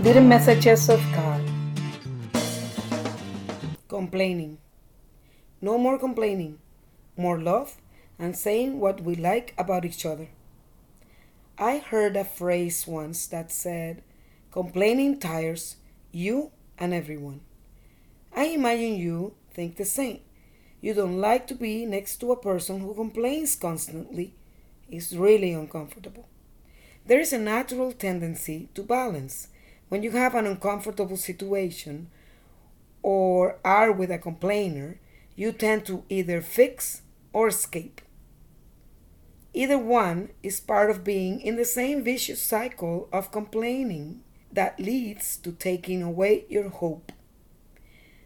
Little messages of God. Complaining. No more complaining. More love and saying what we like about each other. I heard a phrase once that said, complaining tires you and everyone. I imagine you think the same. You don't like to be next to a person who complains constantly. It's really uncomfortable. There is a natural tendency to balance. When you have an uncomfortable situation or are with a complainer, you tend to either fix or escape. Either one is part of being in the same vicious cycle of complaining that leads to taking away your hope.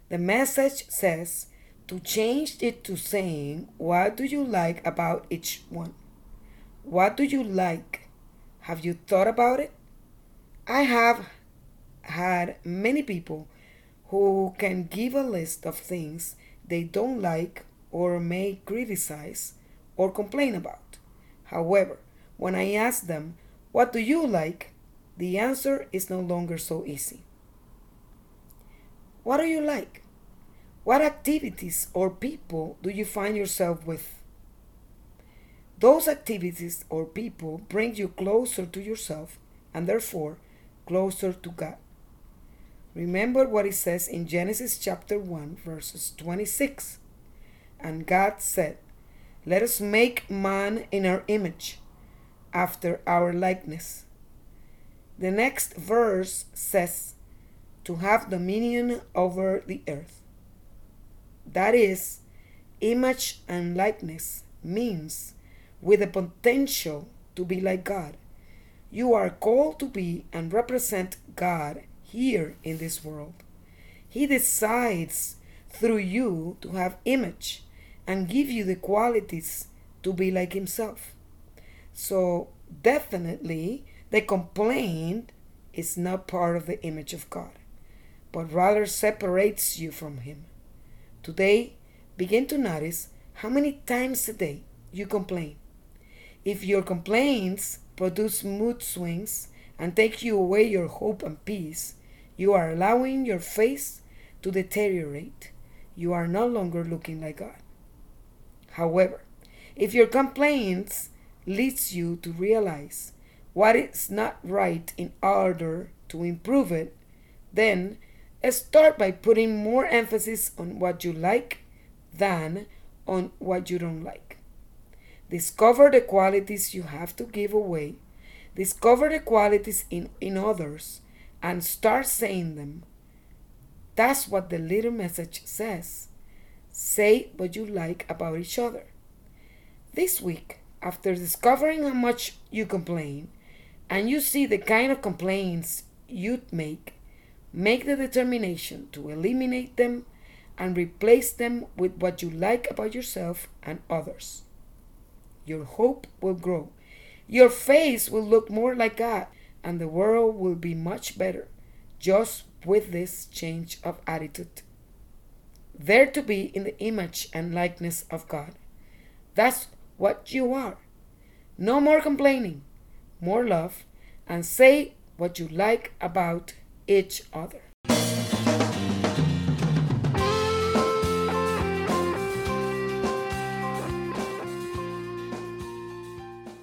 The message says to change it to saying, What do you like about each one? What do you like? Have you thought about it? I have had many people who can give a list of things they don't like or may criticize or complain about. However, when I ask them, What do you like? the answer is no longer so easy. What do you like? What activities or people do you find yourself with? Those activities or people bring you closer to yourself and therefore closer to God. Remember what it says in Genesis chapter 1, verses 26. And God said, let us make man in our image, after our likeness. The next verse says, to have dominion over the earth. That is, image and likeness means with the potential to be like God. You are called to be and represent God here in this world. He decides through you to have image and give you the qualities to be like himself. So, definitely, the complaint is not part of the image of God, but rather separates you from him. Today, begin to notice how many times a day you complain. If your complaints produce mood swings and take you away your hope and peace, you are allowing your face to deteriorate. You are no longer looking like God. However, if your complaints leads you to realize what is not right in order to improve it, then start by putting more emphasis on what you like than on what you don't like. Discover the qualities you have to give away. Discover the qualities in, in others and start saying them. That's what the little message says. Say what you like about each other. This week, after discovering how much you complain, and you see the kind of complaints you'd make, make the determination to eliminate them and replace them with what you like about yourself and others. Your hope will grow. Your face will look more like God, and the world will be much better just with this change of attitude there to be in the image and likeness of God. That's what you are. No more complaining, more love, and say what you like about each other.